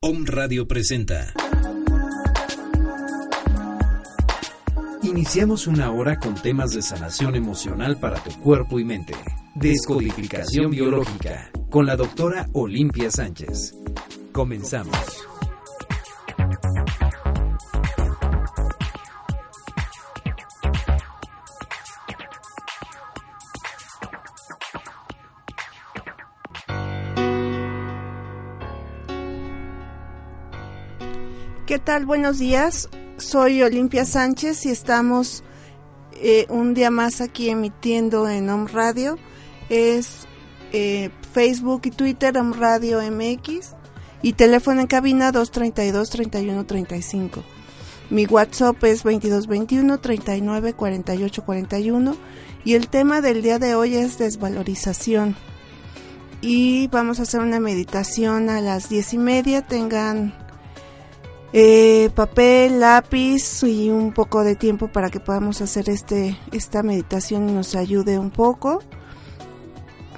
Om Radio presenta. Iniciamos una hora con temas de sanación emocional para tu cuerpo y mente. Descodificación biológica con la doctora Olimpia Sánchez. Comenzamos. ¿Qué tal? Buenos días. Soy Olimpia Sánchez y estamos eh, un día más aquí emitiendo en Om Radio. Es eh, Facebook y Twitter Om Radio MX y teléfono en cabina 232-3135. Mi WhatsApp es 2221 39 48 41 y el tema del día de hoy es desvalorización. Y vamos a hacer una meditación a las diez y media. Tengan eh, papel, lápiz y un poco de tiempo para que podamos hacer este, esta meditación y nos ayude un poco.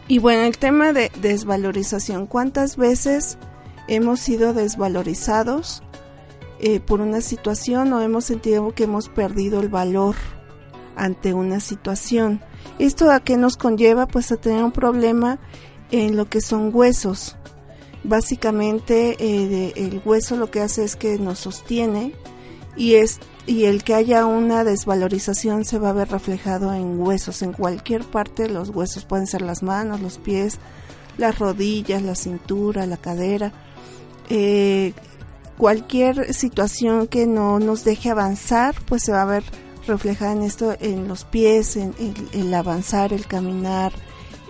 Y bueno, el tema de desvalorización. ¿Cuántas veces hemos sido desvalorizados eh, por una situación o hemos sentido que hemos perdido el valor ante una situación? ¿Esto a qué nos conlleva? Pues a tener un problema en lo que son huesos básicamente eh, el hueso lo que hace es que nos sostiene y es y el que haya una desvalorización se va a ver reflejado en huesos. En cualquier parte los huesos pueden ser las manos los pies las rodillas la cintura la cadera. Eh, cualquier situación que no nos deje avanzar pues se va a ver reflejada en esto en los pies en el avanzar el caminar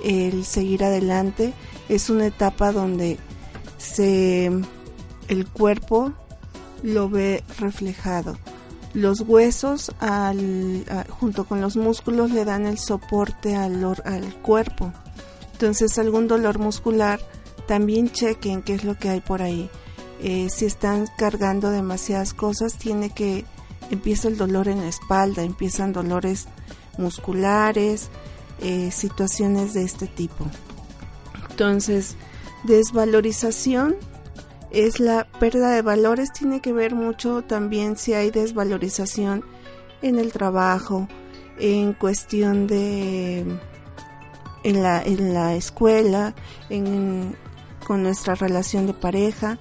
el seguir adelante. Es una etapa donde se el cuerpo lo ve reflejado. Los huesos al, junto con los músculos le dan el soporte al, al cuerpo. Entonces algún dolor muscular también chequen qué es lo que hay por ahí. Eh, si están cargando demasiadas cosas, tiene que empieza el dolor en la espalda, empiezan dolores musculares, eh, situaciones de este tipo. Entonces, Desvalorización es la pérdida de valores, tiene que ver mucho también si hay desvalorización en el trabajo, en cuestión de en la, en la escuela, en, con nuestra relación de pareja.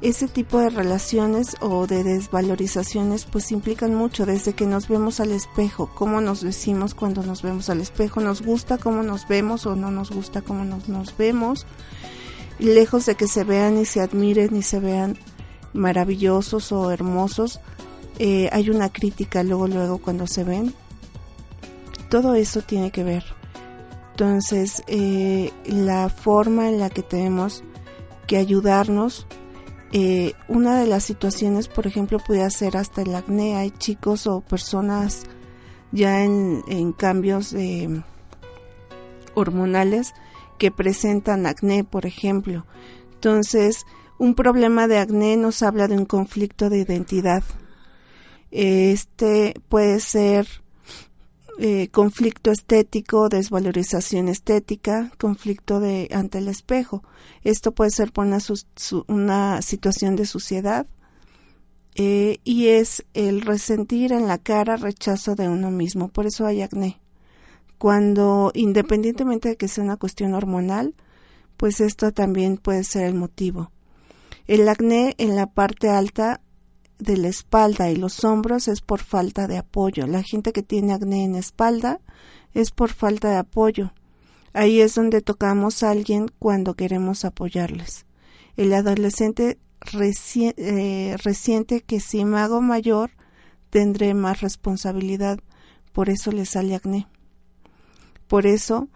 Ese tipo de relaciones o de desvalorizaciones pues implican mucho. Desde que nos vemos al espejo, cómo nos decimos cuando nos vemos al espejo, nos gusta cómo nos vemos o no nos gusta cómo nos, nos vemos, lejos de que se vean y se admiren y se vean maravillosos o hermosos, eh, hay una crítica luego, luego cuando se ven. Todo eso tiene que ver. Entonces, eh, la forma en la que tenemos que ayudarnos, eh, una de las situaciones, por ejemplo, puede ser hasta el acné. Hay chicos o personas ya en, en cambios hormonales que presentan acné, por ejemplo. Entonces, un problema de acné nos habla de un conflicto de identidad. Este puede ser eh, conflicto estético, desvalorización estética, conflicto de ante el espejo. Esto puede ser por una, una situación de suciedad eh, y es el resentir en la cara rechazo de uno mismo. Por eso hay acné cuando independientemente de que sea una cuestión hormonal, pues esto también puede ser el motivo. El acné en la parte alta de la espalda y los hombros es por falta de apoyo. La gente que tiene acné en la espalda es por falta de apoyo. Ahí es donde tocamos a alguien cuando queremos apoyarles. El adolescente eh, resiente que si me hago mayor tendré más responsabilidad, por eso le sale acné. Por eso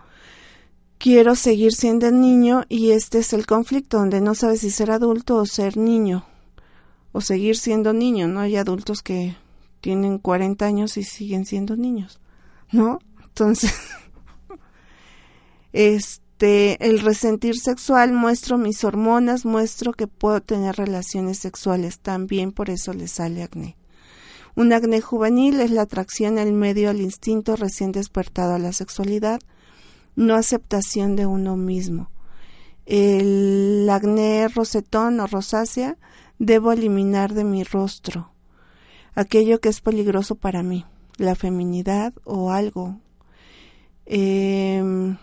quiero seguir siendo niño y este es el conflicto donde no sabes si ser adulto o ser niño o seguir siendo niño, ¿no? Hay adultos que tienen 40 años y siguen siendo niños, ¿no? Entonces, este, el resentir sexual muestro mis hormonas, muestro que puedo tener relaciones sexuales, también por eso le sale acné. Un acné juvenil es la atracción al medio al instinto recién despertado a la sexualidad, no aceptación de uno mismo. el acné rosetón o rosácea, debo eliminar de mi rostro aquello que es peligroso para mí, la feminidad o algo. Em,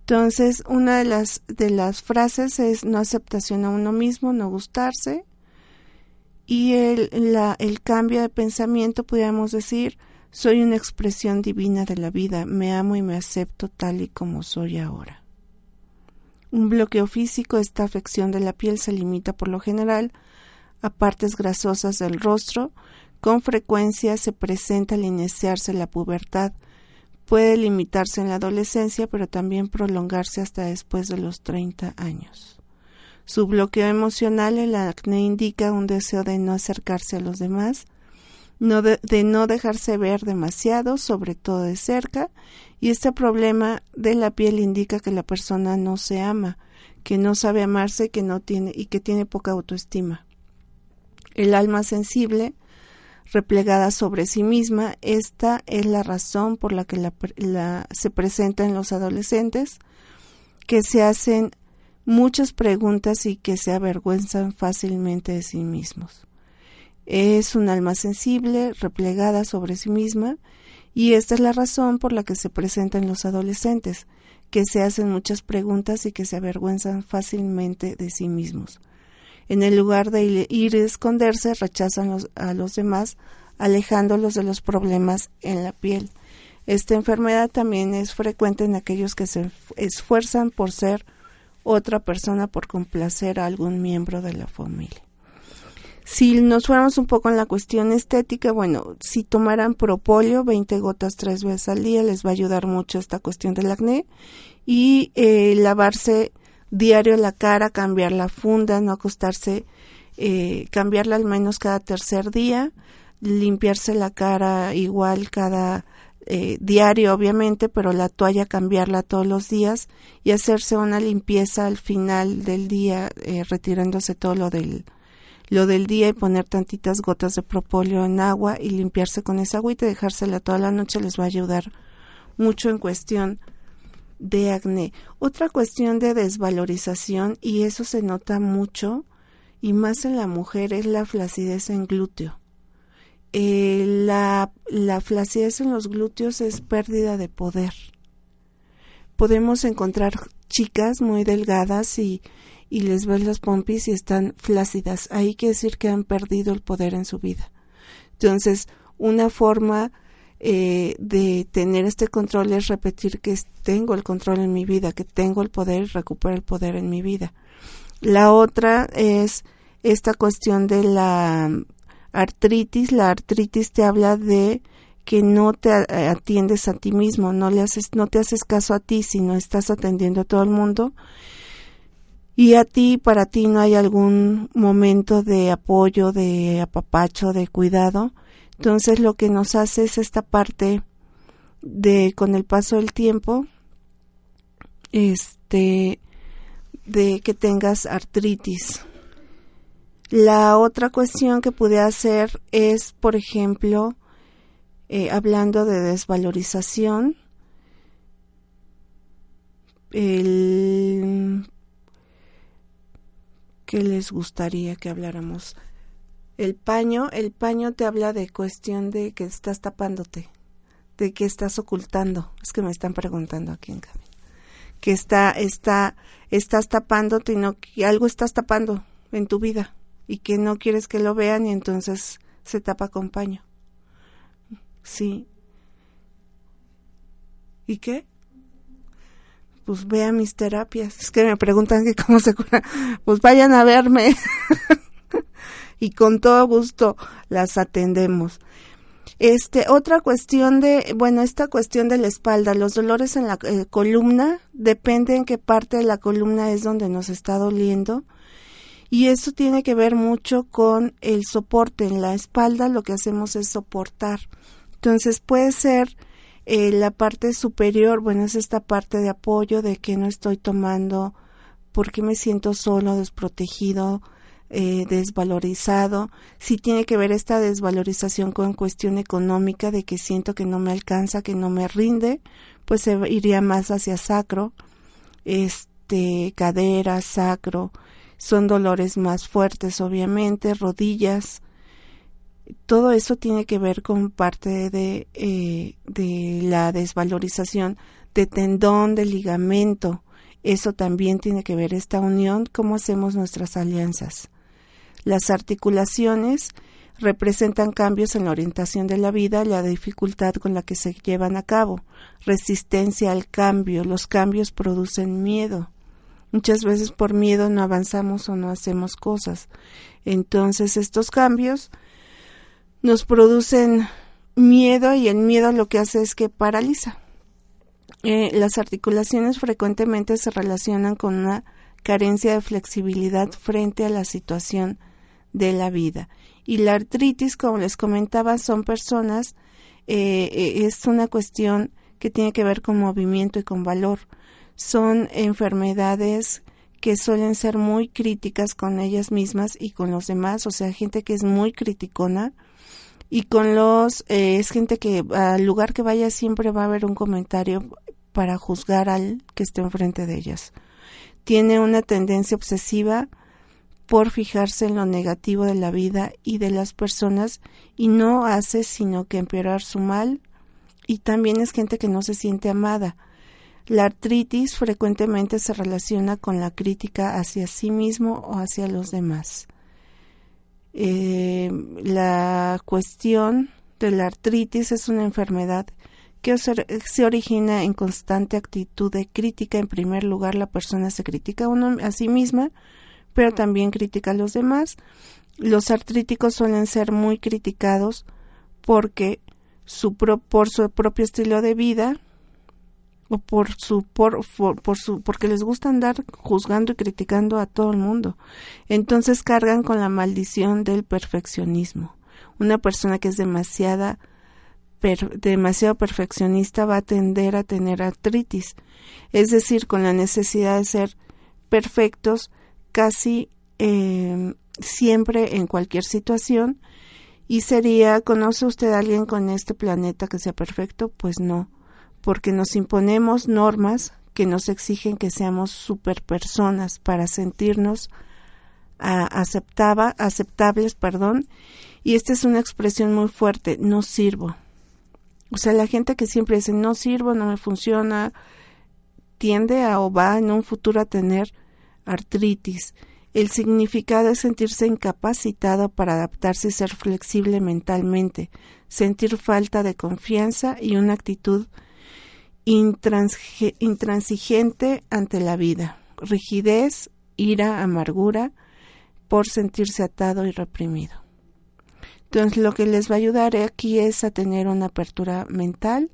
entonces, una de las, de las frases es no aceptación a uno mismo, no gustarse. Y el, el cambio de pensamiento, podríamos decir, soy una expresión divina de la vida, me amo y me acepto tal y como soy ahora. Un bloqueo físico, esta afección de la piel se limita por lo general a partes grasosas del rostro, con frecuencia se presenta al iniciarse la pubertad, puede limitarse en la adolescencia, pero también prolongarse hasta después de los 30 años. Su bloqueo emocional, el acné indica un deseo de no acercarse a los demás, de, no dejarse ver demasiado, sobre todo de cerca, y este problema de la piel indica que la persona no se ama, que no sabe amarse que no tiene, y que tiene poca autoestima. El alma sensible replegada sobre sí misma. Esta es la razón por la que se presenta en los adolescentes, que se hacen muchas preguntas y que se avergüenzan fácilmente de sí mismos. Es un alma sensible, replegada sobre sí misma, y esta es la razón por la que se presenta en los adolescentes, que se hacen muchas preguntas y que se avergüenzan fácilmente de sí mismos. En el lugar de ir a esconderse, rechazan a los demás, alejándolos de los problemas en la piel. Esta enfermedad también es frecuente en aquellos que se esfuerzan por ser otra persona, por complacer a algún miembro de la familia. Si nos fuéramos un poco en la cuestión estética, bueno, si tomaran propóleo, 20 gotas tres veces al día, les va a ayudar mucho esta cuestión del acné. Y eh, lavarse diario la cara, cambiar la funda, no acostarse, eh, cambiarla al menos cada tercer día, limpiarse la cara igual cada eh, diario obviamente, pero la toalla cambiarla todos los días y hacerse una limpieza al final del día, eh, retirándose todo lo del lo del día y poner tantitas gotas de propóleo en agua y limpiarse con esa agua y dejársela toda la noche les va a ayudar mucho en cuestión de acné. Otra cuestión de desvalorización, y eso se nota mucho, y más en la mujer, es la flacidez en glúteo. Eh, la, la flacidez en los glúteos es pérdida de poder. Podemos encontrar chicas muy delgadas y, y les ves las pompis y están flácidas. Ahí quiere decir que han perdido el poder en su vida. Entonces, una forma eh, de tener este control es repetir que tengo el control en mi vida, que tengo el poder y recupero el poder en mi vida. La otra es esta cuestión de la artritis. La artritis te habla de que no te atiendes a ti mismo, no le haces, no te haces caso a ti, sino estás atendiendo a todo el mundo. Y a ti, para ti no hay algún momento de apoyo, de apapacho, de cuidado. Entonces lo que nos hace es esta parte de con el paso del tiempo, este, de que tengas artritis. La otra cuestión que pude hacer es, por ejemplo, eh, hablando de desvalorización, el que les gustaría que habláramos el paño, el paño te habla de cuestión de que estás tapándote, de que estás ocultando. Es que me están preguntando aquí en camino. Que está, está, estás tapándote y no, que algo estás tapando en tu vida y que no quieres que lo vean y entonces se tapa con paño. Sí. ¿Y qué? Pues vea mis terapias. Es que me preguntan que cómo se cura. Pues vayan a verme. y con todo gusto las atendemos. Este, otra cuestión de, bueno, esta cuestión de la espalda, los dolores en la eh, columna, depende en qué parte de la columna es donde nos está doliendo. Y eso tiene que ver mucho con el soporte en la espalda, lo que hacemos es soportar. Entonces puede ser eh, la parte superior, bueno, es esta parte de apoyo de que no estoy tomando, porque me siento solo, desprotegido, eh, desvalorizado, si tiene que ver esta desvalorización con cuestión económica de que siento que no me alcanza, que no me rinde, pues se iría más hacia sacro. Este este, cadera, sacro, son dolores más fuertes, obviamente, rodillas. Todo eso tiene que ver con parte de, eh, de la desvalorización de tendón, de ligamento. Eso también tiene que ver esta unión, cómo hacemos nuestras alianzas. Las articulaciones representan cambios en la orientación de la vida, la dificultad con la que se llevan a cabo, resistencia al cambio. Los cambios producen miedo. Muchas veces por miedo no avanzamos o no hacemos cosas. Entonces estos cambios nos producen miedo y el miedo lo que hace es que paraliza. Eh, las articulaciones frecuentemente se relacionan con una carencia de flexibilidad frente a la situación de la vida. Y la artritis, como les comentaba, son personas, eh, eh, es una cuestión que tiene que ver con movimiento y con valor. Son enfermedades que suelen ser muy críticas con ellas mismas y con los demás, o sea, gente que es muy criticona y con los eh, es gente que al lugar que vaya siempre va a haber un comentario para juzgar al que esté enfrente de ellas. Tiene una tendencia obsesiva por fijarse en lo negativo de la vida y de las personas y no hace sino que empeorar su mal y también es gente que no se siente amada. La artritis frecuentemente se relaciona con la crítica hacia sí mismo o hacia los demás. Eh, la cuestión de la artritis es una enfermedad que se origina en constante actitud de crítica. En primer lugar, la persona se critica a sí misma pero también critica a los demás. Los artríticos suelen ser muy criticados porque su por su propio estilo de vida o por su por, por, su porque les gusta andar juzgando y criticando a todo el mundo. Entonces cargan con la maldición del perfeccionismo. Una persona que es demasiada demasiado perfeccionista va a tender a tener artritis, es decir, con la necesidad de ser perfectos casi eh, siempre en cualquier situación y sería, ¿conoce usted a alguien con este planeta que sea perfecto? Pues no, porque nos imponemos normas que nos exigen que seamos superpersonas para sentirnos aceptaba, aceptables, perdón, y esta es una expresión muy fuerte, no sirvo. O sea, la gente que siempre dice no sirvo, no me funciona, tiende a o va en un futuro a tener artritis. El significado es sentirse incapacitado para adaptarse y ser flexible mentalmente, sentir falta de confianza y una actitud intransigente ante la vida, rigidez, ira, amargura, por sentirse atado y reprimido. Entonces lo que les va a ayudar aquí es a tener una apertura mental,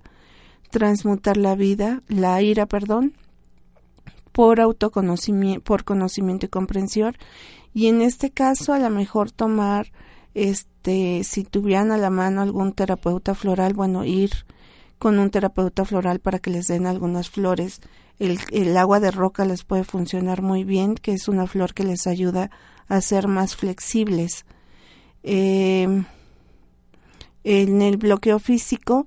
transmutar la vida, la ira, perdón, por autoconocimiento, por conocimiento y comprensión. Y en este caso, a lo mejor tomar, este, si tuvieran a la mano algún terapeuta floral, bueno, ir con un terapeuta floral para que les den algunas flores. El, el agua de roca les puede funcionar muy bien, que es una flor que les ayuda a ser más flexibles. Eh, en el bloqueo físico,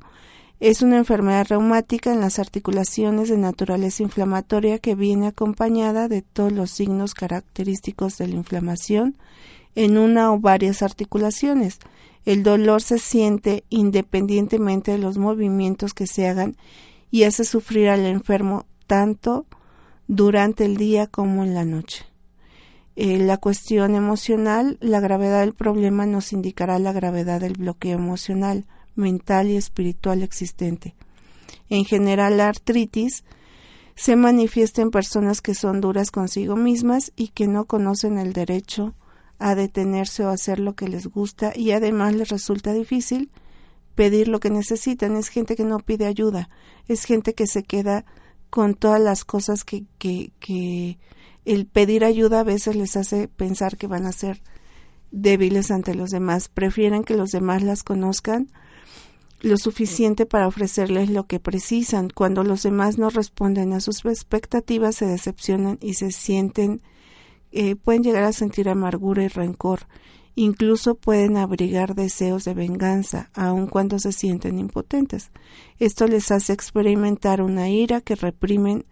es una enfermedad reumática en las articulaciones de naturaleza inflamatoria que viene acompañada de todos los signos característicos de la inflamación en una o varias articulaciones. El dolor se siente independientemente de los movimientos que se hagan y hace sufrir al enfermo tanto durante el día como en la noche. Eh, la cuestión emocional, la gravedad del problema nos indicará la gravedad del bloqueo emocional mental y espiritual existente. En general, la artritis se manifiesta en personas que son duras consigo mismas y que no conocen el derecho a detenerse o hacer lo que les gusta y además les resulta difícil pedir lo que necesitan. Es gente que no pide ayuda, es gente que se queda con todas las cosas que, que, que el pedir ayuda a veces les hace pensar que van a ser débiles ante los demás. Prefieren que los demás las conozcan lo suficiente para ofrecerles lo que precisan. Cuando los demás no responden a sus expectativas, se decepcionan y se sienten, eh, pueden llegar a sentir amargura y rencor. Incluso pueden abrigar deseos de venganza, aun cuando se sienten impotentes. Esto les hace experimentar una ira que reprimen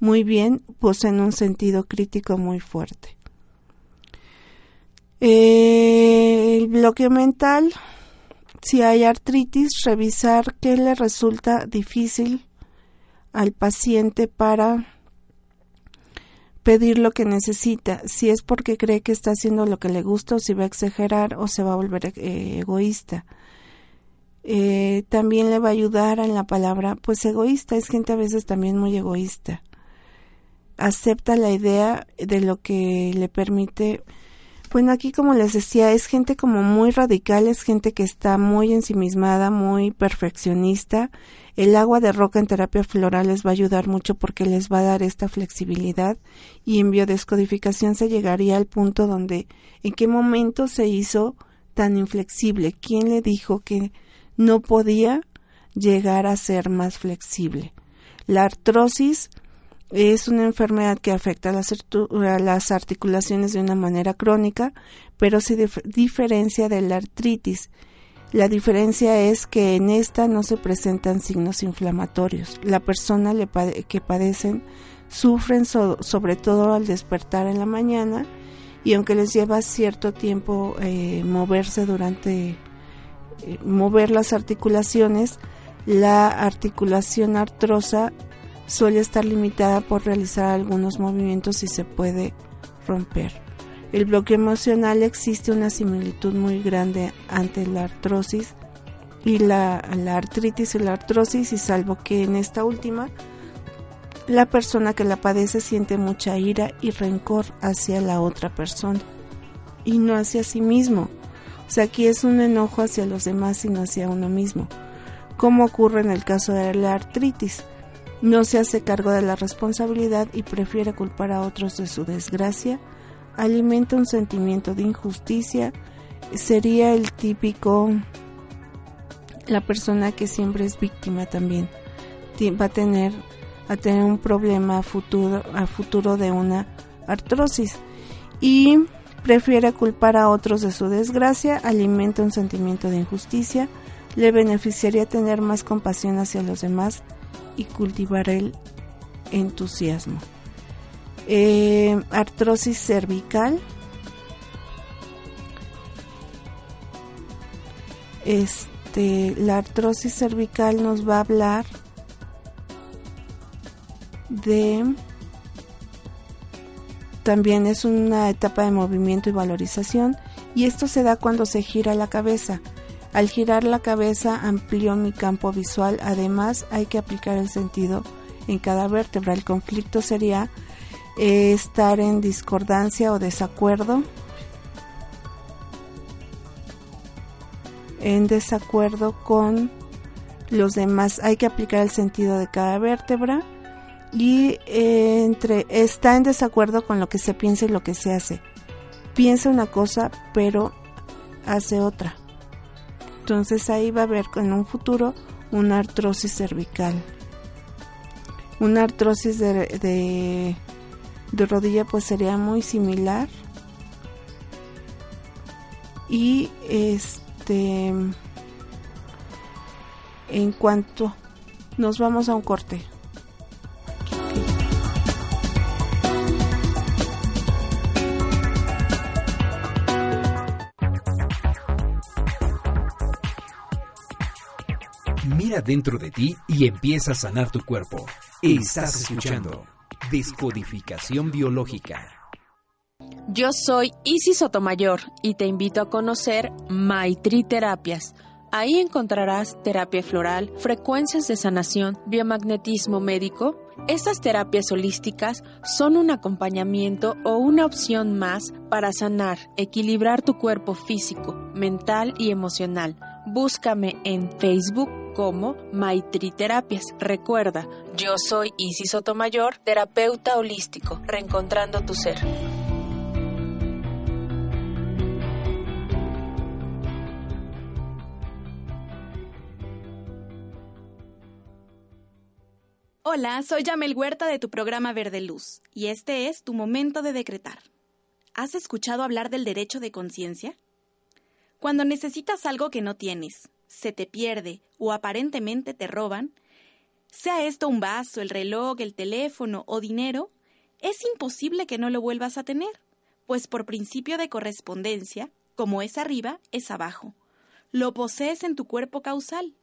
muy bien, poseen un sentido crítico muy fuerte. Eh, el bloqueo mental, si hay artritis, revisar qué le resulta difícil al paciente para pedir lo que necesita, si es porque cree que está haciendo lo que le gusta o si va a exagerar o se va a volver eh, egoísta. Eh, también le va a ayudar en la palabra, pues egoísta, es gente a veces también muy egoísta. Acepta la idea de lo que le permite bueno, aquí como les decía, es gente como muy radical, es gente que está muy ensimismada, muy perfeccionista. El agua de roca en terapia floral les va a ayudar mucho porque les va a dar esta flexibilidad y en biodescodificación se llegaría al punto donde en qué momento se hizo tan inflexible, quién le dijo que no podía llegar a ser más flexible. La artrosis es una enfermedad que afecta a las, articulaciones de una manera crónica, pero se diferencia de la artritis. La diferencia es que en esta no se presentan signos inflamatorios. La persona que padecen sufren sobre todo al despertar en la mañana y aunque les lleva cierto tiempo eh, moverse durante eh, mover las articulaciones, la articulación artrosa suele estar limitada por realizar algunos movimientos y se puede romper. El bloqueo emocional existe una similitud muy grande ante la artrosis y la, artritis y la artrosis y salvo que en esta última la persona que la padece siente mucha ira y rencor hacia la otra persona y no hacia sí mismo. O sea, aquí es un enojo hacia los demás y no hacia uno mismo, como ocurre en el caso de la artritis no se hace cargo de la responsabilidad y prefiere culpar a otros de su desgracia, alimenta un sentimiento de injusticia, sería el típico, la persona que siempre es víctima también, va a tener, a tener un problema a futuro, a futuro de una artrosis y prefiere culpar a otros de su desgracia, alimenta un sentimiento de injusticia, le beneficiaría tener más compasión hacia los demás, y cultivar el entusiasmo. Eh, artrosis cervical. Este, la artrosis cervical nos va a hablar de también es una etapa de movimiento y valorización y esto se da cuando se gira la cabeza. Al girar la cabeza amplió mi campo visual, además hay que aplicar el sentido en cada vértebra. El conflicto sería eh, estar en discordancia o desacuerdo. En desacuerdo con los demás. Hay que aplicar el sentido de cada vértebra y eh, entre está en desacuerdo con lo que se piensa y lo que se hace. Piensa una cosa, pero hace otra. Entonces ahí va a haber en un futuro una artrosis cervical. Una artrosis de, de, rodilla pues sería muy similar. Y este en cuanto nos vamos a un corte. Mira dentro de ti y empieza a sanar tu cuerpo. Estás escuchando Descodificación Biológica. Yo soy Isis Sotomayor y te invito a conocer Maitri Terapias. Ahí encontrarás terapia floral, frecuencias de sanación, biomagnetismo médico. Estas terapias holísticas son un acompañamiento o una opción más para sanar, equilibrar tu cuerpo físico, mental y emocional. Búscame en Facebook como Maitri Terapias. Recuerda, yo soy Isis Sotomayor, terapeuta holístico, reencontrando tu ser. Hola, soy Yamel Huerta de tu programa Verde Luz y este es tu momento de decretar. ¿Has escuchado hablar del derecho de conciencia? Cuando necesitas algo que no tienes, se te pierde o aparentemente te roban, Sea esto un vaso, el reloj, el teléfono o dinero, es imposible que no lo vuelvas a tener, pues por principio de correspondencia, como es arriba, es abajo. Lo posees en tu cuerpo causal,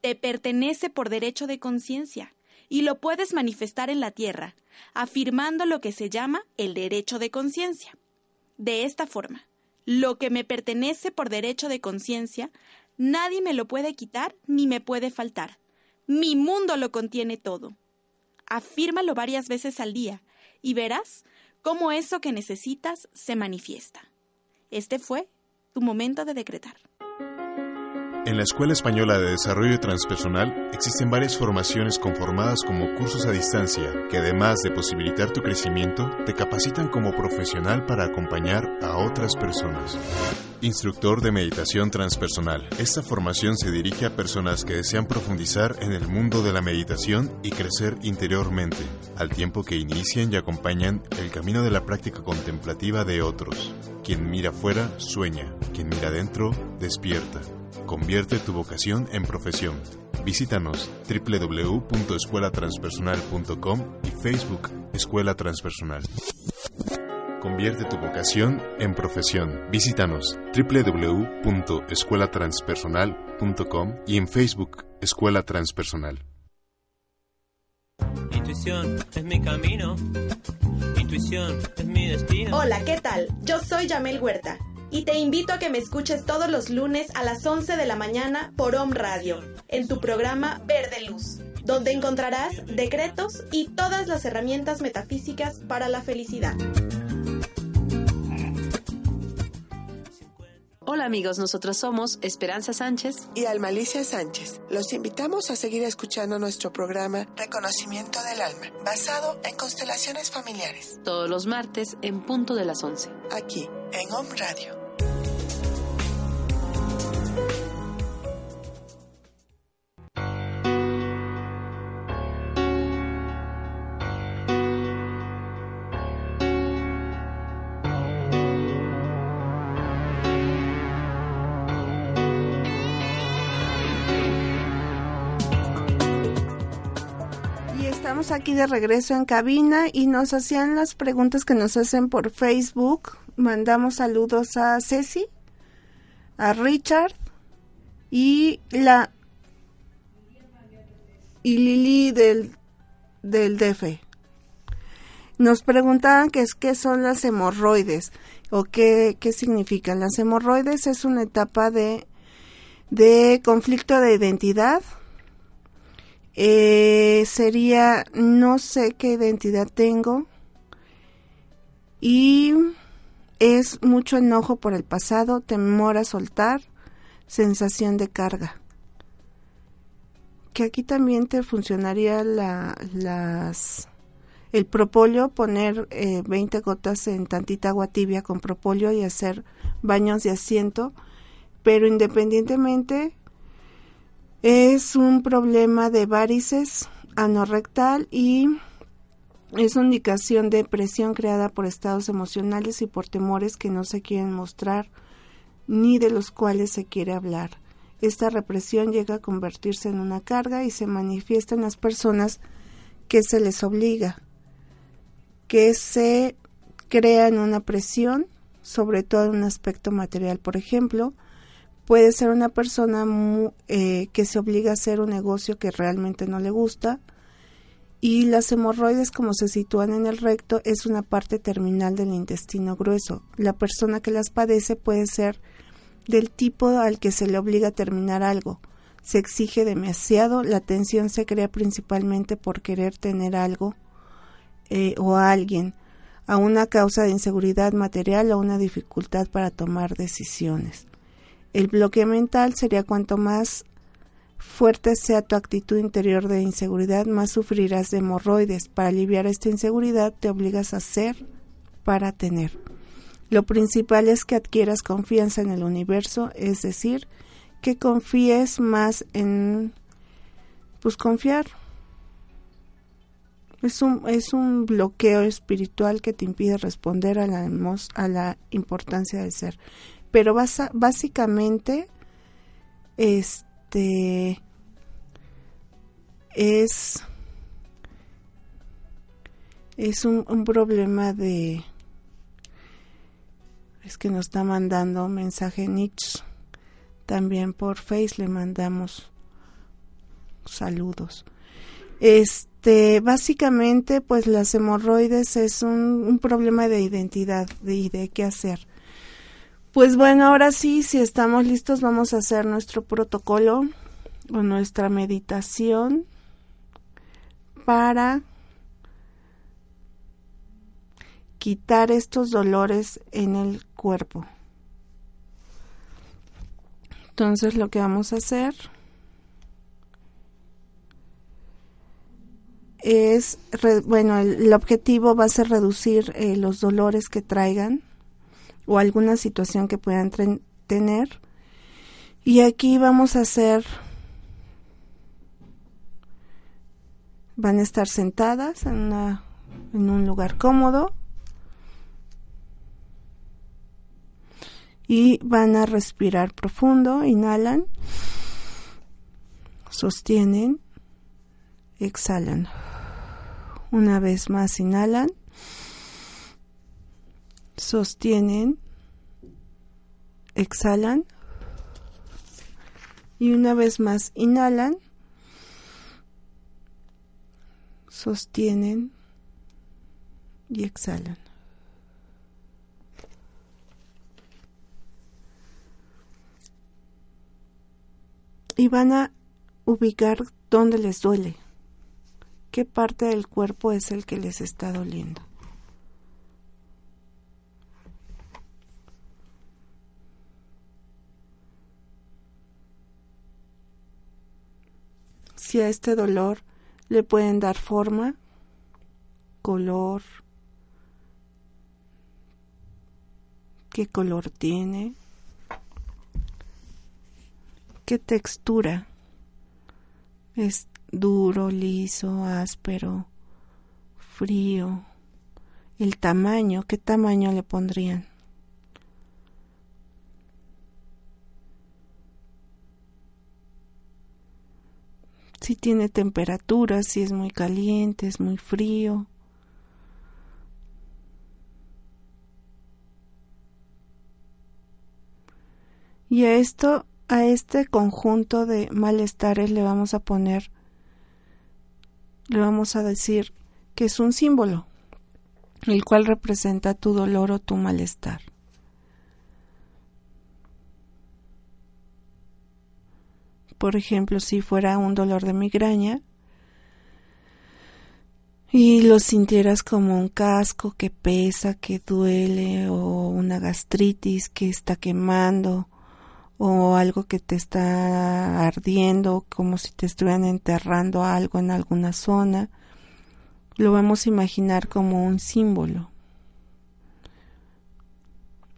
te pertenece por derecho de conciencia, y lo puedes manifestar en la tierra, afirmando lo que se llama el derecho de conciencia. De esta forma, lo que me pertenece por derecho de conciencia, nadie me lo puede quitar ni me puede faltar. Mi mundo lo contiene todo. Afírmalo varias veces al día y verás cómo eso que necesitas se manifiesta. Este fue tu momento de decretar. En la Escuela Española de Desarrollo Transpersonal existen varias formaciones conformadas como cursos a distancia que además de posibilitar tu crecimiento, te capacitan como profesional para acompañar a otras personas. Instructor de Meditación Transpersonal. Esta formación se dirige a personas que desean profundizar en el mundo de la meditación y crecer interiormente, al tiempo que inician y acompañan el camino de la práctica contemplativa de otros. Quien mira fuera, sueña. Quien mira adentro, despierta. Convierte tu vocación en profesión. Visítanos www.escuelatranspersonal.com y Facebook Escuela Transpersonal. Convierte tu vocación en profesión. Visítanos www.escuelatranspersonal.com y en Facebook Escuela Transpersonal. Intuición es mi camino. Intuición es mi destino. Hola, ¿qué tal? Yo soy Yamel Huerta y te invito a que me escuches todos los lunes a las 11 de la mañana por Om Radio, en tu programa Verde Luz, donde encontrarás decretos y todas las herramientas metafísicas para la felicidad. Hola amigos, nosotros somos Esperanza Sánchez y Almalicia Sánchez. Los invitamos a seguir escuchando nuestro programa Reconocimiento del Alma, basado en constelaciones familiares. Todos los martes en punto de las 11. Aquí, en Om Radio. Aquí de regreso en cabina y nos hacían las preguntas que nos hacen por Facebook. Mandamos saludos a Ceci, a Richard y la y Lili del del DF. Nos preguntaban qué es qué son las hemorroides o qué, qué significan. Las hemorroides es una etapa de de conflicto de identidad eh, sería no sé qué identidad tengo y es mucho enojo por el pasado, temor a soltar, sensación de carga. Que aquí también te funcionaría la, las el propóleo, poner eh, 20 gotas en tantita agua tibia con propóleo y hacer baños de asiento, pero independientemente es un problema de varices anorrectal y es una indicación de presión creada por estados emocionales y por temores que no se quieren mostrar ni de los cuales se quiere hablar. Esta represión llega a convertirse en una carga y se manifiesta en las personas que se les obliga, que se crea en una presión, sobre todo en un aspecto material. Por ejemplo, puede ser una persona eh, que se obliga a hacer un negocio que realmente no le gusta y las hemorroides como se sitúan en el recto es una parte terminal del intestino grueso. La persona que las padece puede ser del tipo al que se le obliga a terminar algo. Se exige demasiado, la tensión se crea principalmente por querer tener algo eh, o a alguien, a una causa de inseguridad material o una dificultad para tomar decisiones. El bloqueo mental sería cuanto más fuerte sea tu actitud interior de inseguridad, más sufrirás de hemorroides. Para aliviar esta inseguridad te obligas a ser para tener. Lo principal es que adquieras confianza en el universo, es decir, que confíes más en, pues confiar. Es un, es un bloqueo espiritual que te impide responder a la, a la importancia de ser pero básicamente este es es un, un problema de es que nos está mandando mensaje Nietzsche también por Face le mandamos saludos. Este básicamente pues las hemorroides es un, un problema de identidad y de qué hacer pues bueno ahora sí si estamos listos vamos a hacer nuestro protocolo o nuestra meditación para quitar estos dolores en el cuerpo. Entonces lo que vamos a hacer es, bueno, el, objetivo va a ser reducir eh, los dolores que traigan o alguna situación que puedan tener. Y aquí vamos a hacer van a estar sentadas en, en un lugar cómodo y van a respirar profundo, inhalan, sostienen, exhalan. Una vez más inhalan, sostienen, exhalan y una vez más inhalan, sostienen y exhalan. Y van a ubicar dónde les duele, qué parte del cuerpo es el que les está doliendo. Si a este dolor le pueden dar forma, color, qué color tiene, qué textura. Es duro, liso, áspero, frío. El tamaño, qué tamaño le pondrían. Si tiene temperatura, si es muy caliente, es muy frío. Y a esto, a este conjunto de malestares le vamos a poner, le vamos a decir que es un símbolo, el cual representa tu dolor o tu malestar. Por ejemplo, si fuera un dolor de migraña y lo sintieras como un casco que pesa, que duele, o una gastritis que está quemando, o algo que te está ardiendo, como si te estuvieran enterrando algo en alguna zona, lo vamos a imaginar como un símbolo.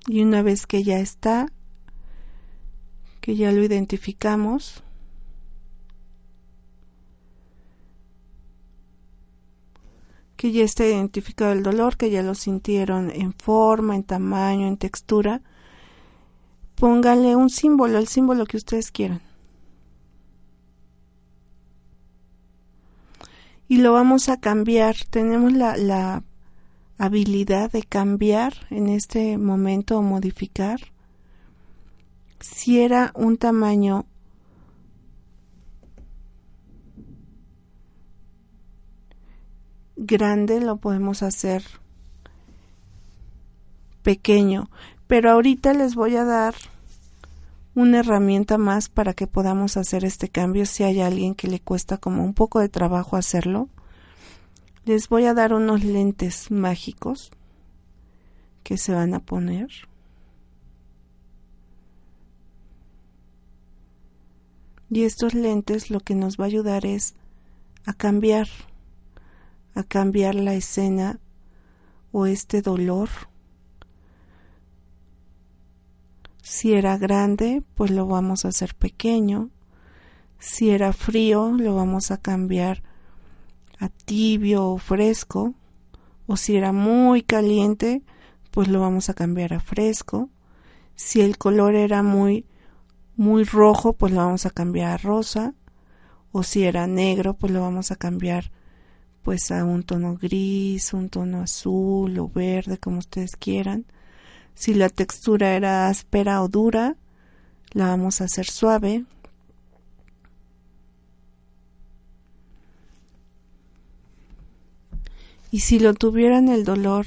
Y una vez que ya está, que ya lo identificamos, que ya está identificado el dolor, que ya lo sintieron en forma, en tamaño, en textura, póngale un símbolo, el símbolo que ustedes quieran. Y lo vamos a cambiar. Tenemos la, la habilidad de cambiar en este momento o modificar. Si era un tamaño grande lo podemos hacer pequeño, pero ahorita les voy a dar una herramienta más para que podamos hacer este cambio si hay alguien que le cuesta como un poco de trabajo hacerlo. Les voy a dar unos lentes mágicos que se van a poner. Y estos lentes lo que nos va a ayudar es a cambiar a cambiar la escena o este dolor. Si era grande, pues lo vamos a hacer pequeño. Si era frío, lo vamos a cambiar a tibio o fresco. O si era muy caliente, pues lo vamos a cambiar a fresco. Si el color era muy muy rojo, pues lo vamos a cambiar a rosa. o si era negro, pues lo vamos a cambiar pues a un tono gris, un tono azul o verde, como ustedes quieran. Si la textura era áspera o dura, la vamos a hacer suave. Y si lo tuvieran el dolor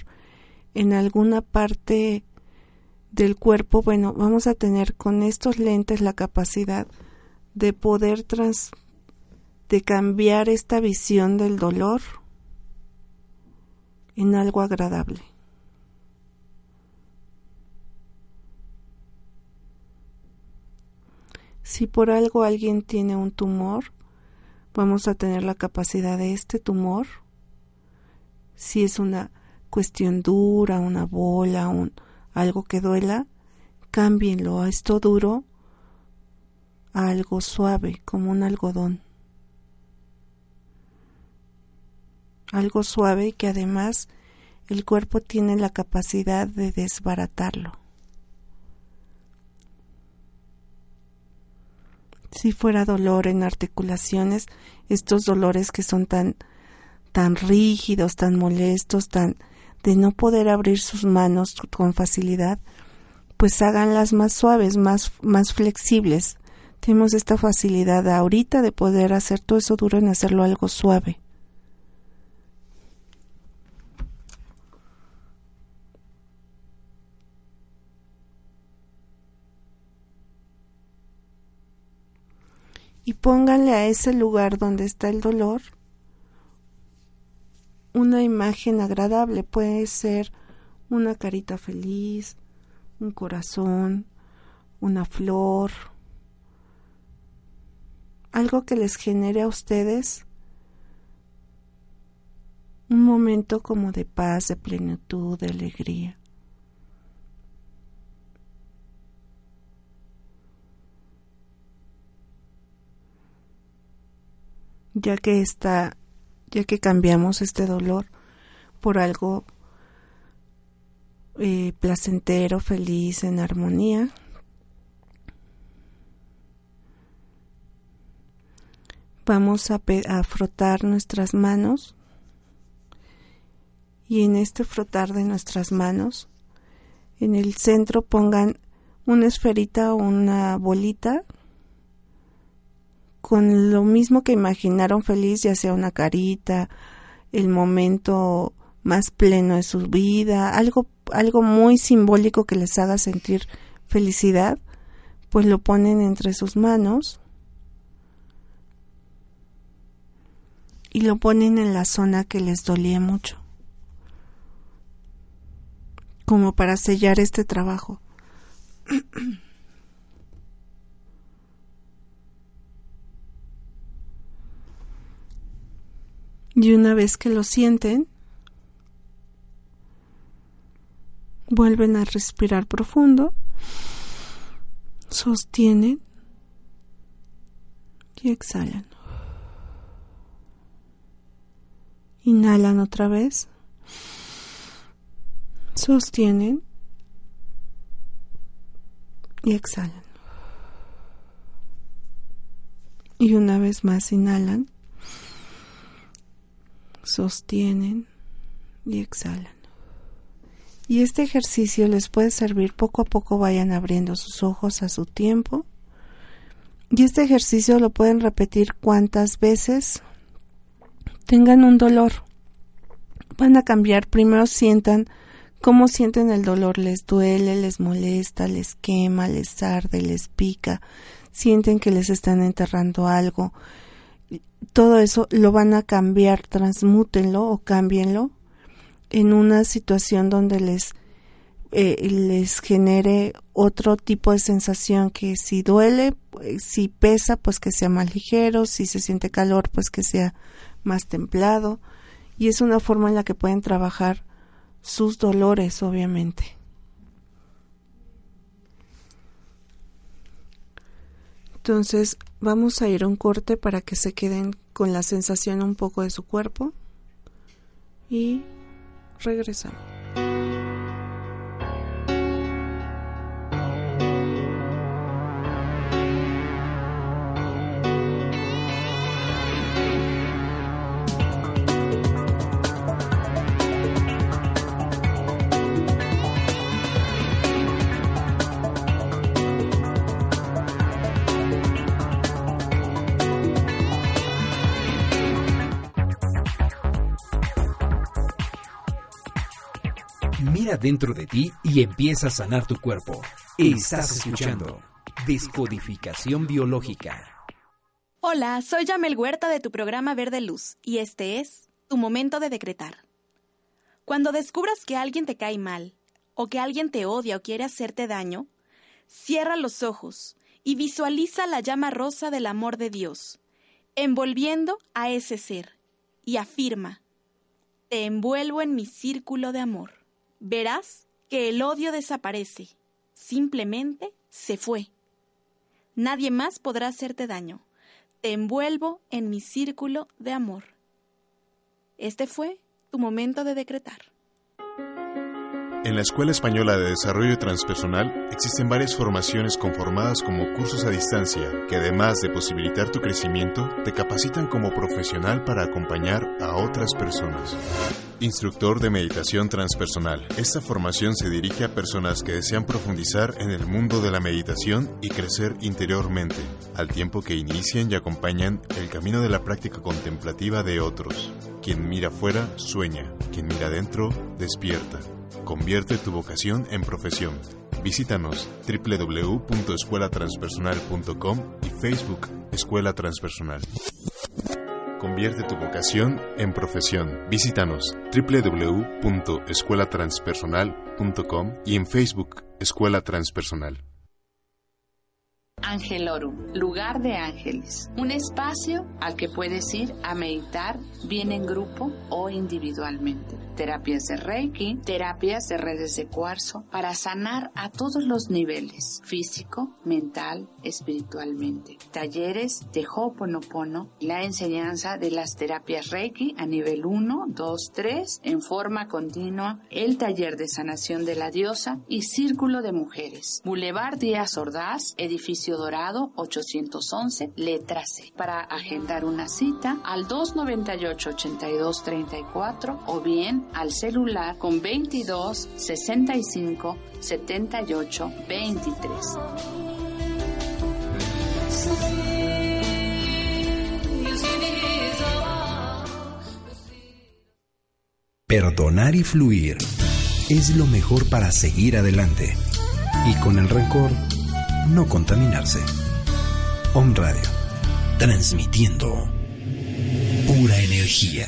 en alguna parte del cuerpo, bueno, vamos a tener con estos lentes la capacidad de poder trans de cambiar esta visión del dolor en algo agradable. Si por algo alguien tiene un tumor, vamos a tener la capacidad de este tumor, si es una cuestión dura, una bola, un, algo que duela, cámbienlo a esto duro a algo suave, como un algodón. Algo suave y que además el cuerpo tiene la capacidad de desbaratarlo. Si fuera dolor en articulaciones, estos dolores que son tan tan rígidos, tan molestos, tan de no poder abrir sus manos con facilidad, pues háganlas más suaves, más, más flexibles. Tenemos esta facilidad ahorita de poder hacer todo eso duro en hacerlo algo suave. Y pónganle a ese lugar donde está el dolor una imagen agradable. Puede ser una carita feliz, un corazón, una flor, algo que les genere a ustedes un momento como de paz, de plenitud, de alegría. Ya que está ya que cambiamos este dolor por algo eh, placentero, feliz, en armonía. Vamos a, a frotar nuestras manos y en este frotar de nuestras manos, en el centro pongan una esferita o una bolita con lo mismo que imaginaron feliz, ya sea una carita, el momento más pleno de su vida, algo, algo muy simbólico que les haga sentir felicidad, pues lo ponen entre sus manos y lo ponen en la zona que les dolía mucho, como para sellar este trabajo. Y una vez que lo sienten, vuelven a respirar profundo, sostienen y exhalan. Inhalan otra vez, sostienen y exhalan. Y una vez más inhalan sostienen y exhalan. Y este ejercicio les puede servir poco a poco, vayan abriendo sus ojos a su tiempo. Y este ejercicio lo pueden repetir cuantas veces tengan un dolor. Van a cambiar, primero sientan cómo sienten el dolor, les duele, les molesta, les quema, les arde, les pica, sienten que les están enterrando algo, todo eso lo van a cambiar, transmútenlo o cámbienlo en una situación donde les, eh, les genere otro tipo de sensación que si duele, eh, si pesa, pues que sea más ligero, si se siente calor, pues que sea más templado. Y es una forma en la que pueden trabajar sus dolores, obviamente. Entonces vamos a ir a un corte para que se queden con la sensación un poco de su cuerpo y regresamos. Adentro de ti y empieza a sanar tu cuerpo. Estás escuchando Descodificación Biológica. Hola, soy Yamel Huerta de tu programa Verde Luz y este es tu momento de decretar. Cuando descubras que alguien te cae mal, o que alguien te odia o quiere hacerte daño, cierra los ojos y visualiza la llama rosa del amor de Dios, envolviendo a ese ser, y afirma, te envuelvo en mi círculo de amor. Verás que el odio desaparece, simplemente se fue. Nadie más podrá hacerte daño te envuelvo en mi círculo de amor. Este fue tu momento de decretar. En la Escuela Española de Desarrollo Transpersonal existen varias formaciones conformadas como cursos a distancia que además de posibilitar tu crecimiento, te capacitan como profesional para acompañar a otras personas. Instructor de Meditación Transpersonal. Esta formación se dirige a personas que desean profundizar en el mundo de la meditación y crecer interiormente, al tiempo que inician y acompañan el camino de la práctica contemplativa de otros. Quien mira fuera, sueña. Quien mira adentro, despierta. Convierte tu vocación en profesión. Visítanos www.escuelatranspersonal.com y Facebook Escuela Transpersonal. Convierte tu vocación en profesión. Visítanos www.escuelatranspersonal.com y en Facebook Escuela Transpersonal. Angelorum, lugar de ángeles, un espacio al que puedes ir a meditar bien en grupo o individualmente. Terapias de Reiki, terapias de redes de cuarzo para sanar a todos los niveles, físico, mental, espiritualmente. Talleres de Ho'oponopono, la enseñanza de las terapias Reiki a nivel 1, 2, 3 en forma continua, el taller de sanación de la diosa y círculo de mujeres. Boulevard Díaz Ordaz, edificio Dorado 811, letra C. Para agendar una cita al 298-8234 o bien al celular con 22 65 78 23. Perdonar y fluir es lo mejor para seguir adelante. Y con el rencor, no contaminarse. Om Radio, transmitiendo pura energía.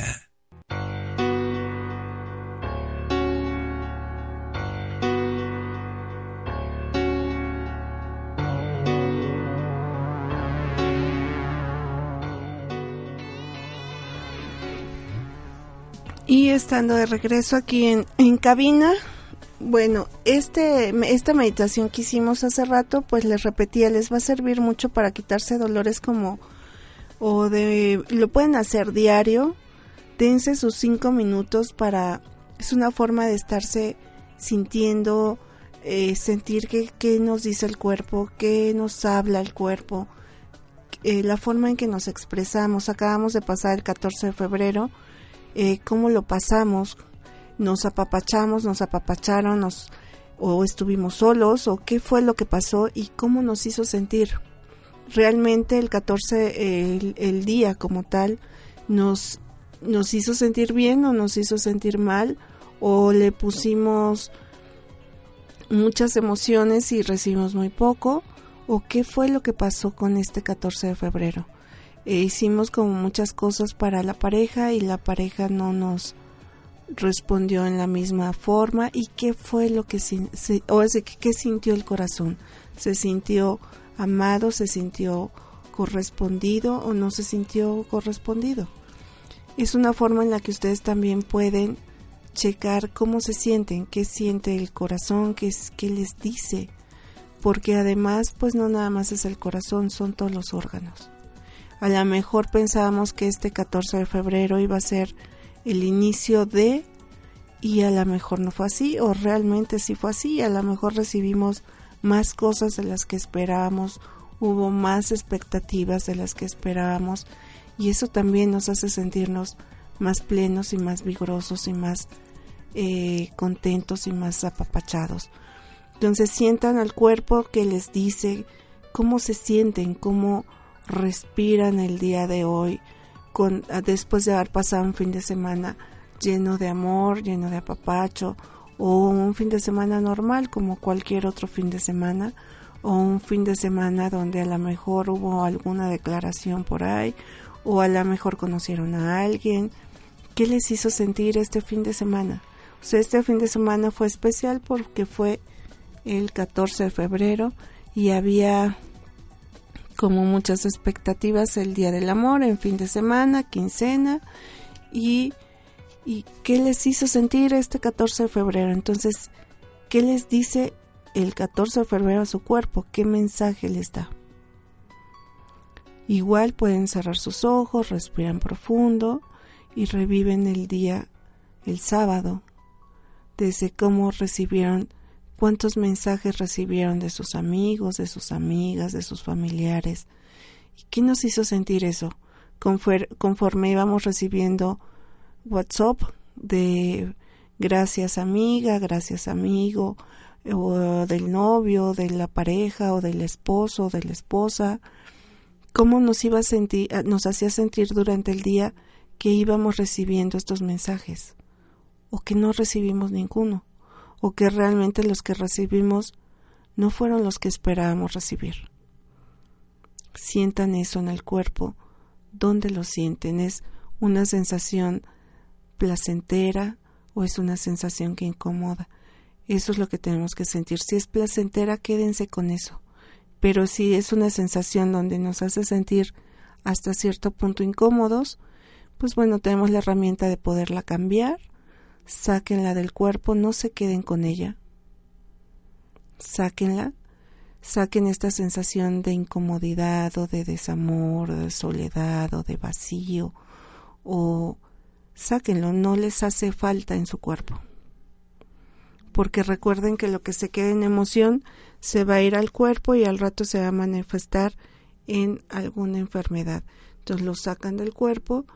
Y estando de regreso aquí en, en cabina, bueno, este, esta meditación que hicimos hace rato, pues les repetía, les va a servir mucho para quitarse dolores como, o de, lo pueden hacer diario, dense sus cinco minutos para, es una forma de estarse sintiendo, eh, sentir qué, nos dice el cuerpo, qué nos habla el cuerpo, eh, la forma en que nos expresamos. Acabamos de pasar el 14 de febrero, eh, cómo lo pasamos, nos apapachamos, nos apapacharon, nos, o estuvimos solos, o qué fue lo que pasó y cómo nos hizo sentir. Realmente el 14, el, día como tal, nos, nos hizo sentir bien o nos hizo sentir mal, o le pusimos muchas emociones y recibimos muy poco, o qué fue lo que pasó con este 14 de febrero. E hicimos como muchas cosas para la pareja y la pareja no nos respondió en la misma forma y qué fue lo que o qué sintió el corazón. Se sintió amado se sintió correspondido o no se sintió correspondido es una forma en la que ustedes también pueden checar cómo se sienten qué siente el corazón qué qué les dice porque además pues no nada más es el corazón son todos los órganos. A lo mejor pensábamos que este 14 de febrero iba a ser el inicio de y a lo mejor no fue así o realmente sí fue así, a lo mejor recibimos más cosas de las que esperábamos, hubo más expectativas de las que esperábamos y eso también nos hace sentirnos más plenos y más vigorosos y más eh, contentos y más apapachados. Entonces sientan al cuerpo que les dice cómo se sienten, cómo respiran el día de hoy, después de haber pasado un fin de semana lleno de amor, lleno de apapacho, o un fin de semana normal como cualquier otro fin de semana o un fin de semana donde a lo mejor hubo alguna declaración por ahí o a lo mejor conocieron a alguien. ¿Qué les hizo sentir este fin de semana? O este fin de semana fue especial porque fue el 14 de febrero y había como muchas expectativas el Día del Amor en fin de semana, quincena y, y qué les hizo sentir este 14 de febrero. Entonces, ¿qué les dice el 14 de febrero a su cuerpo? ¿Qué mensaje les da? Igual pueden cerrar sus ojos, respiran profundo y reviven el día, el sábado, desde cómo recibieron cuántos mensajes recibieron de sus amigos, de sus amigas, de sus familiares. ¿Y qué nos hizo sentir eso? Conforme íbamos recibiendo WhatsApp de gracias amiga, gracias amigo, o del novio, de la pareja, o del esposo, de la esposa, cómo nos iba a sentir, nos hacía sentir durante el día que íbamos recibiendo estos mensajes, o que no recibimos ninguno o que realmente los que recibimos no fueron los que esperábamos recibir. Sientan eso en el cuerpo. ¿Dónde lo sienten? ¿Es una sensación placentera o es una sensación que incomoda? Eso es lo que tenemos que sentir. Si es placentera, quédense con eso. Pero si es una sensación donde nos hace sentir hasta cierto punto incómodos, pues bueno, tenemos la herramienta de poderla cambiar sáquenla del cuerpo, no se queden con ella. Sáquenla, saquen esta sensación de incomodidad o de desamor, o de soledad o de vacío, o sáquenlo, no les hace falta en su cuerpo. Porque recuerden que lo que se queda en emoción se va a ir al cuerpo y al rato se va a manifestar en alguna enfermedad. Entonces lo sacan del cuerpo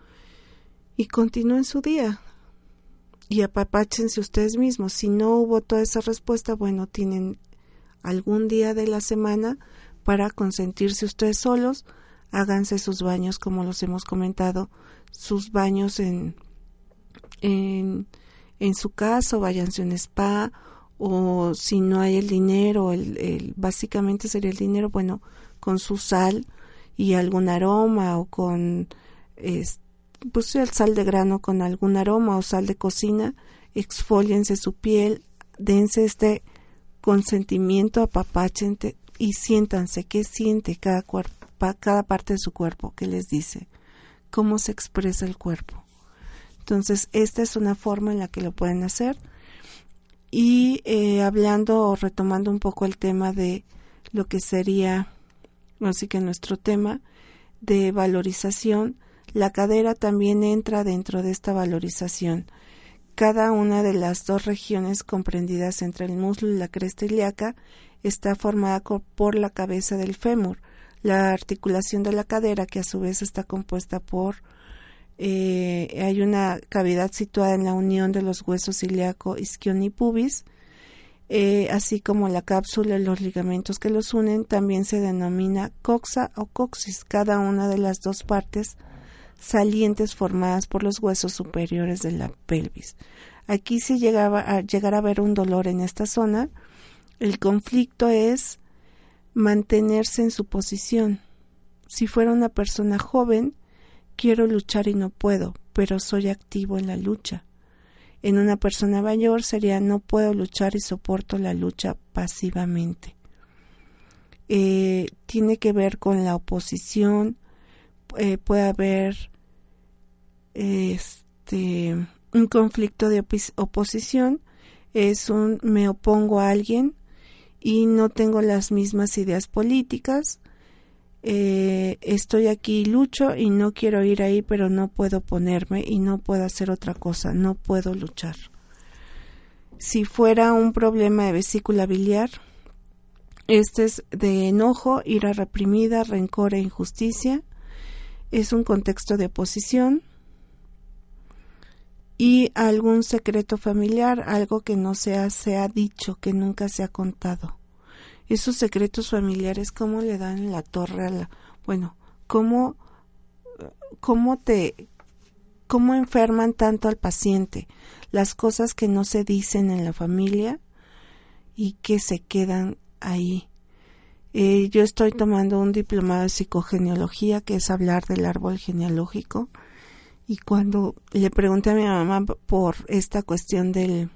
y continúen su día y apapáchense ustedes mismos. Si no hubo toda esa respuesta, bueno, tienen algún día de la semana para consentirse ustedes solos, háganse sus baños como los hemos comentado, sus baños en, en, en su casa váyanse a un spa o si no hay el dinero, el, el, básicamente sería el dinero, bueno, con su sal y algún aroma o con este pues el sal de grano con algún aroma o sal de cocina, exfoliense su piel, dense este consentimiento, apapáchente y siéntanse qué siente cada, cada parte de su cuerpo, qué les dice, cómo se expresa el cuerpo. Entonces, esta es una forma en la que lo pueden hacer. Y eh, hablando o retomando un poco el tema de lo que sería, así que nuestro tema de valorización, la cadera también entra dentro de esta valorización. Cada una de las dos regiones comprendidas entre el muslo y la cresta ilíaca está formada por la cabeza del fémur, la articulación de la cadera que a su vez está compuesta por eh, hay una cavidad situada en la unión de los huesos ilíaco, isquion y pubis, eh, así como la cápsula y los ligamentos que los unen, también se denomina coxa o coxis. Cada una de las dos partes salientes formadas por los huesos superiores de la pelvis. Aquí si llegaba a llegar a haber un dolor en esta zona, el conflicto es mantenerse en su posición. Si fuera una persona joven, quiero luchar y no puedo, pero soy activo en la lucha. En una persona mayor sería no puedo luchar y soporto la lucha pasivamente. Eh, tiene que ver con la oposición, eh, puede haber este un conflicto de oposición es un me opongo a alguien y no tengo las mismas ideas políticas eh, estoy aquí y lucho y no quiero ir ahí pero no puedo ponerme y no puedo hacer otra cosa no puedo luchar. Si fuera un problema de vesícula biliar este es de enojo ira reprimida rencor e injusticia es un contexto de oposición y algún secreto familiar, algo que no se ha, se ha dicho, que nunca se ha contado. Esos secretos familiares, ¿cómo le dan la torre a la... Bueno, ¿cómo, cómo te... cómo enferman tanto al paciente, las cosas que no se dicen en la familia y que se quedan ahí. Eh, yo estoy tomando un diplomado de psicogenealogía, que es hablar del árbol genealógico, y cuando le pregunté a mi mamá por esta cuestión del,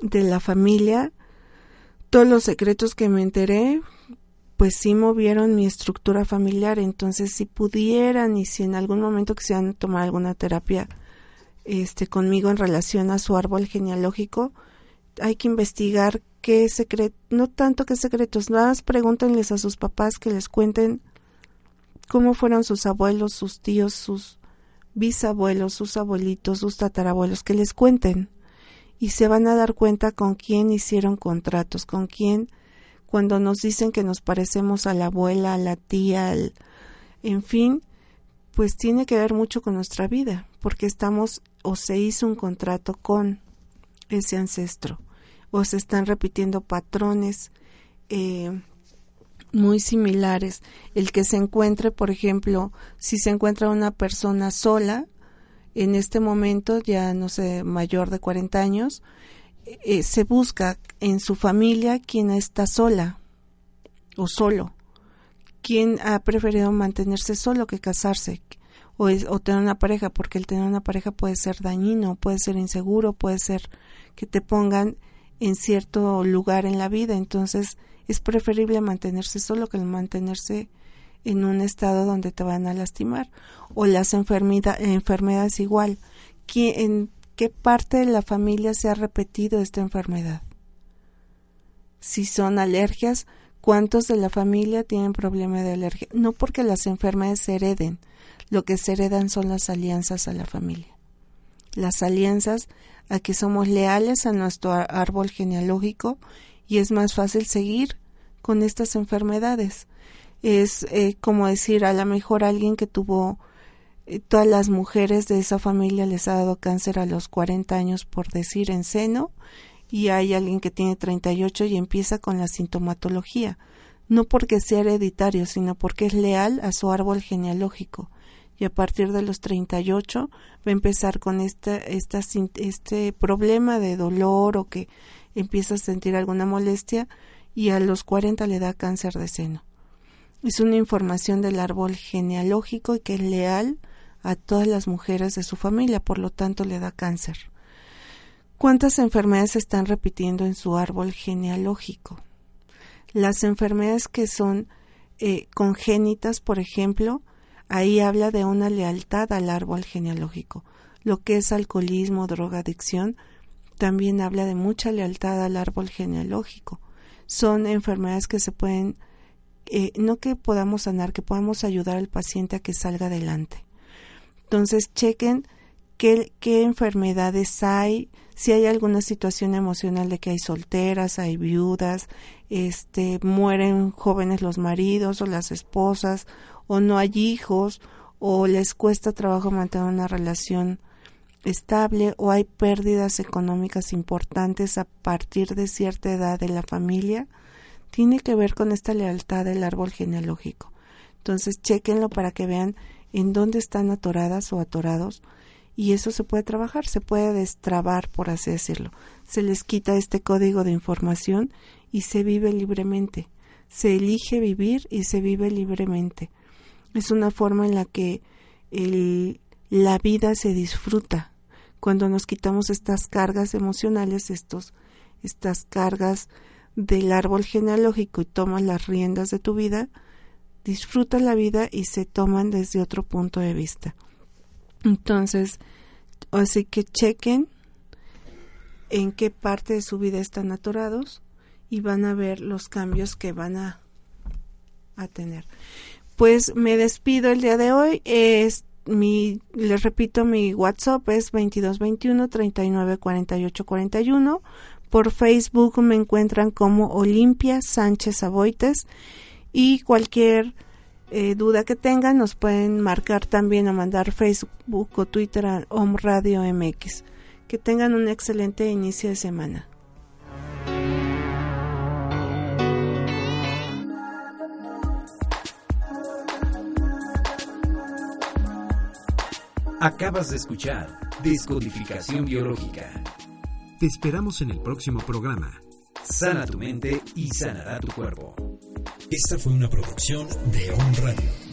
de la familia, todos los secretos que me enteré, pues sí movieron mi estructura familiar. Entonces, si pudieran y si en algún momento quisieran tomar alguna terapia este, conmigo en relación a su árbol genealógico, hay que investigar qué secreto, no tanto qué secretos, nada más pregúntenles a sus papás que les cuenten cómo fueron sus abuelos, sus tíos, sus bisabuelos, sus abuelitos, sus tatarabuelos, que les cuenten. Y se van a dar cuenta con quién hicieron contratos, con quién cuando nos dicen que nos parecemos a la abuela, a la tía, en fin, pues tiene que ver mucho con nuestra vida, porque estamos o se hizo un contrato con ese ancestro, o se están repitiendo patrones eh, muy similares. El que se encuentre, por ejemplo, si se encuentra una persona sola, en este momento, ya no sé, mayor de 40 años, eh, se busca en su familia quien está sola o solo, quien ha preferido mantenerse solo que casarse o, o tener una pareja, porque el tener una pareja puede ser dañino, puede ser inseguro, puede ser que te pongan en cierto lugar en la vida, entonces es preferible mantenerse solo que mantenerse en un estado donde te van a lastimar o las enfermedades igual. ¿En qué parte de la familia se ha repetido esta enfermedad? Si son alergias, ¿cuántos de la familia tienen problema de alergia? No porque las enfermedades se hereden, lo que se heredan son las alianzas a la familia. Las alianzas a que somos leales a nuestro árbol genealógico y es más fácil seguir con estas enfermedades. Es eh, como decir a lo mejor alguien que tuvo eh, todas las mujeres de esa familia les ha dado cáncer a los 40 años por decir en seno y hay alguien que tiene 38 y empieza con la sintomatología. No porque sea hereditario sino porque es leal a su árbol genealógico. Y a partir de los 38 va a empezar con esta, este problema de dolor o que empieza a sentir alguna molestia y a los 40 le da cáncer de seno es una información del árbol genealógico y que es leal a todas las mujeres de su familia, por lo tanto le da cáncer. ¿Cuántas enfermedades se están repitiendo en su árbol genealógico? Las enfermedades que son eh, congénitas, por ejemplo, ahí habla de una lealtad al árbol genealógico. Lo que es alcoholismo, drogadicción, también habla de mucha lealtad al árbol genealógico. Son enfermedades que se pueden eh, no que podamos sanar, que podamos ayudar al paciente a que salga adelante. Entonces, chequen qué, qué enfermedades hay, si hay alguna situación emocional de que hay solteras, hay viudas, este, mueren jóvenes los maridos o las esposas, o no hay hijos, o les cuesta trabajo mantener una relación estable, o hay pérdidas económicas importantes a partir de cierta edad de la familia tiene que ver con esta lealtad del árbol genealógico. Entonces, chequenlo para que vean en dónde están atoradas o atorados y eso se puede trabajar, se puede destrabar, por así decirlo. Se les quita este código de información y se vive libremente. Se elige vivir y se vive libremente. Es una forma en la que el, la vida se disfruta. Cuando nos quitamos estas cargas emocionales, estos, estas cargas del árbol genealógico y tomas las riendas de tu vida, disfruta la vida y se toman desde otro punto de vista. Entonces, así que chequen en qué parte de su vida están atorados y van a ver los cambios que van a, a tener. Pues me despido el día de hoy. Es mi, les repito, mi WhatsApp es 2221 39 48 41. Por Facebook me encuentran como Olimpia Sánchez Aboites y cualquier eh, duda que tengan nos pueden marcar también o mandar Facebook o Twitter a Om Radio MX. Que tengan un excelente inicio de semana. Acabas de escuchar Descodificación Biológica. Te esperamos en el próximo programa. Sana tu mente y sanará tu cuerpo. Esta fue una producción de On Radio.